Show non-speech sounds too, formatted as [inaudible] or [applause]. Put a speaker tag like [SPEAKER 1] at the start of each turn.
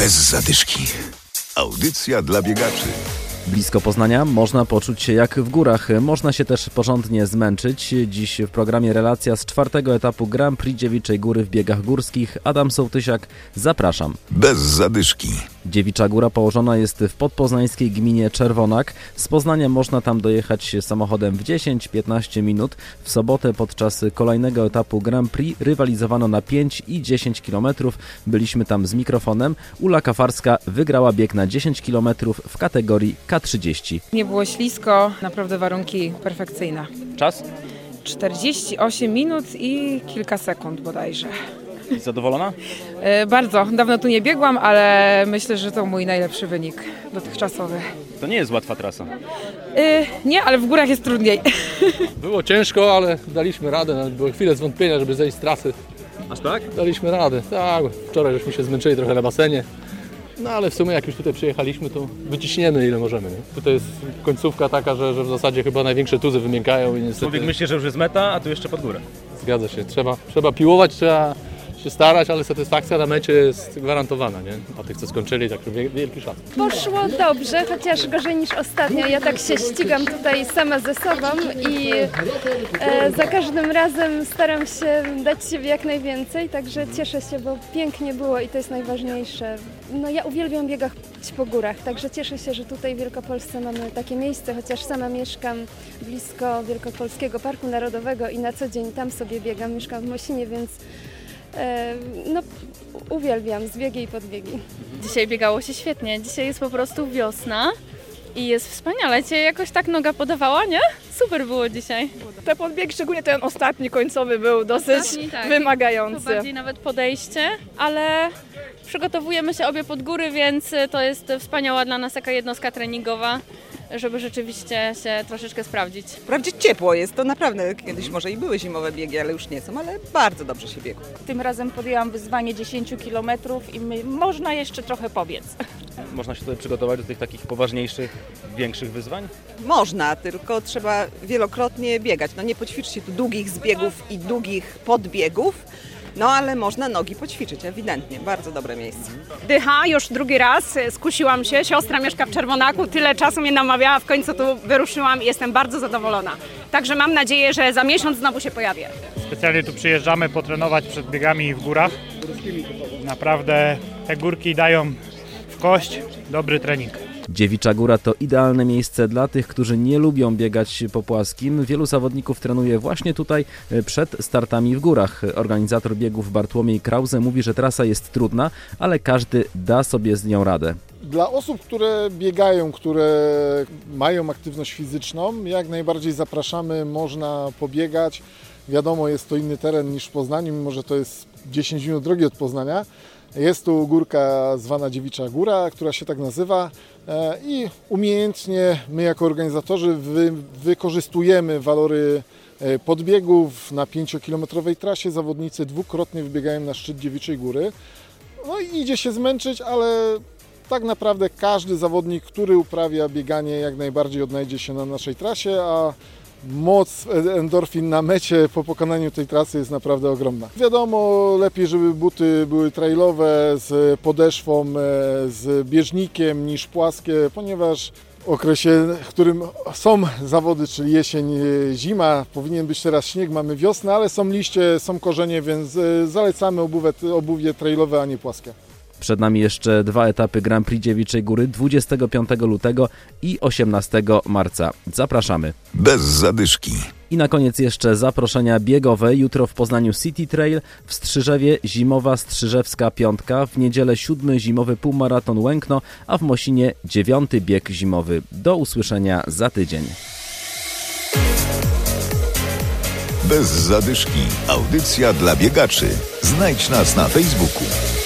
[SPEAKER 1] Bez zadyszki. Audycja dla biegaczy.
[SPEAKER 2] Blisko Poznania można poczuć się jak w górach. Można się też porządnie zmęczyć. Dziś w programie relacja z czwartego etapu Grand Prix Dziewiczej Góry w biegach górskich. Adam Sołtysiak, zapraszam.
[SPEAKER 1] Bez zadyszki.
[SPEAKER 2] Dziewicza Góra położona jest w podpoznańskiej gminie Czerwonak. Z Poznania można tam dojechać samochodem w 10-15 minut. W sobotę podczas kolejnego etapu Grand Prix rywalizowano na 5 i 10 km. Byliśmy tam z mikrofonem. Ula Kafarska wygrała bieg na 10 km w kategorii K30.
[SPEAKER 3] Nie było ślisko, naprawdę warunki perfekcyjne.
[SPEAKER 2] Czas?
[SPEAKER 3] 48 minut i kilka sekund bodajże.
[SPEAKER 2] Zadowolona?
[SPEAKER 3] E, bardzo, dawno tu nie biegłam, ale myślę, że to mój najlepszy wynik dotychczasowy.
[SPEAKER 2] To nie jest łatwa trasa.
[SPEAKER 3] E, nie, ale w górach jest trudniej. [laughs]
[SPEAKER 4] Było ciężko, ale daliśmy radę. Nawet były chwile zwątpienia, żeby zejść z trasy.
[SPEAKER 2] Aż tak?
[SPEAKER 4] Daliśmy radę. Tak, wczoraj żeśmy się zmęczyli trochę na basenie. No ale w sumie jak już tutaj przyjechaliśmy, to wyciśniemy ile możemy. Nie? Tutaj jest końcówka taka, że, że w zasadzie chyba największe tuzy wymykają i niestety
[SPEAKER 5] Człowiek myśli, że już jest meta, a tu jeszcze pod górę.
[SPEAKER 4] zgadza się. Trzeba, trzeba piłować, trzeba się starać, ale satysfakcja na mecie jest gwarantowana, nie? A tych, co skończyli, wie- wielki szacunek.
[SPEAKER 6] Poszło dobrze, chociaż gorzej niż ostatnio. Ja tak się ścigam tutaj sama ze sobą i e, za każdym razem staram się dać siebie jak najwięcej, także cieszę się, bo pięknie było i to jest najważniejsze. No ja uwielbiam biegać po górach, także cieszę się, że tutaj w Wielkopolsce mamy takie miejsce, chociaż sama mieszkam blisko Wielkopolskiego Parku Narodowego i na co dzień tam sobie biegam, mieszkam w Mosinie, więc no uwielbiam zbiegi i podbiegi.
[SPEAKER 7] Dzisiaj biegało się świetnie. Dzisiaj jest po prostu wiosna i jest wspaniale. Cię jakoś tak noga podawała, nie? Super było dzisiaj.
[SPEAKER 8] Te podbieg, szczególnie ten ostatni końcowy był dosyć
[SPEAKER 7] Ostatni, tak. To
[SPEAKER 8] wymagający.
[SPEAKER 7] bardziej nawet podejście, ale przygotowujemy się obie pod góry, więc to jest wspaniała dla nas taka jednostka treningowa, żeby rzeczywiście się troszeczkę sprawdzić.
[SPEAKER 9] Wprawdzie ciepło jest, to naprawdę kiedyś może i były zimowe biegi, ale już nie są, ale bardzo dobrze się biegło.
[SPEAKER 8] Tym razem podjęłam wyzwanie 10 km i my, można jeszcze trochę pobiec.
[SPEAKER 5] Można się tutaj przygotować do tych takich poważniejszych, większych wyzwań.
[SPEAKER 9] Można, tylko trzeba wielokrotnie biegać. No nie poćwiczy się tu długich zbiegów i długich podbiegów, no ale można nogi poćwiczyć, ewidentnie. Bardzo dobre miejsce.
[SPEAKER 8] Dycha, już drugi raz skusiłam się. Siostra mieszka w Czerwonaku, tyle czasu mnie namawiała, w końcu tu wyruszyłam i jestem bardzo zadowolona. Także mam nadzieję, że za miesiąc znowu się pojawię.
[SPEAKER 10] Specjalnie tu przyjeżdżamy potrenować przed biegami w górach. Naprawdę te górki dają w kość dobry trening.
[SPEAKER 2] Dziewicza Góra to idealne miejsce dla tych, którzy nie lubią biegać po płaskim. Wielu zawodników trenuje właśnie tutaj e, przed startami w górach. Organizator biegów Bartłomiej Krause mówi, że trasa jest trudna, ale każdy da sobie z nią radę.
[SPEAKER 11] Dla osób, które biegają, które mają aktywność fizyczną, jak najbardziej zapraszamy, można pobiegać. Wiadomo, jest to inny teren niż w Poznaniu, mimo że to jest 10 minut drogi od Poznania. Jest tu górka zwana Dziewicza Góra, która się tak nazywa e, i umiejętnie my jako organizatorzy wy, wykorzystujemy walory e, podbiegów na 5-kilometrowej trasie. Zawodnicy dwukrotnie wybiegają na szczyt Dziewiczej Góry. No i idzie się zmęczyć, ale tak naprawdę każdy zawodnik, który uprawia bieganie, jak najbardziej odnajdzie się na naszej trasie, a moc endorfin na mecie po pokonaniu tej trasy jest naprawdę ogromna. Wiadomo, lepiej, żeby buty były trailowe z podeszwą, e, z bieżnikiem niż płaskie, ponieważ w okresie, w którym są zawody, czyli jesień, e, zima, powinien być teraz śnieg, mamy wiosnę, ale są liście, są korzenie, więc e, zalecamy obuwie, obuwie trailowe, a nie płaskie.
[SPEAKER 2] Przed nami jeszcze dwa etapy Grand Prix Dziewiczej Góry 25 lutego i 18 marca. Zapraszamy.
[SPEAKER 1] Bez zadyszki.
[SPEAKER 2] I na koniec jeszcze zaproszenia biegowe. Jutro w Poznaniu City Trail, w Strzyżewie zimowa Strzyżewska Piątka, w niedzielę siódmy zimowy półmaraton Łękno, a w Mosinie dziewiąty bieg zimowy. Do usłyszenia za tydzień.
[SPEAKER 1] Bez zadyszki. Audycja dla biegaczy. Znajdź nas na Facebooku.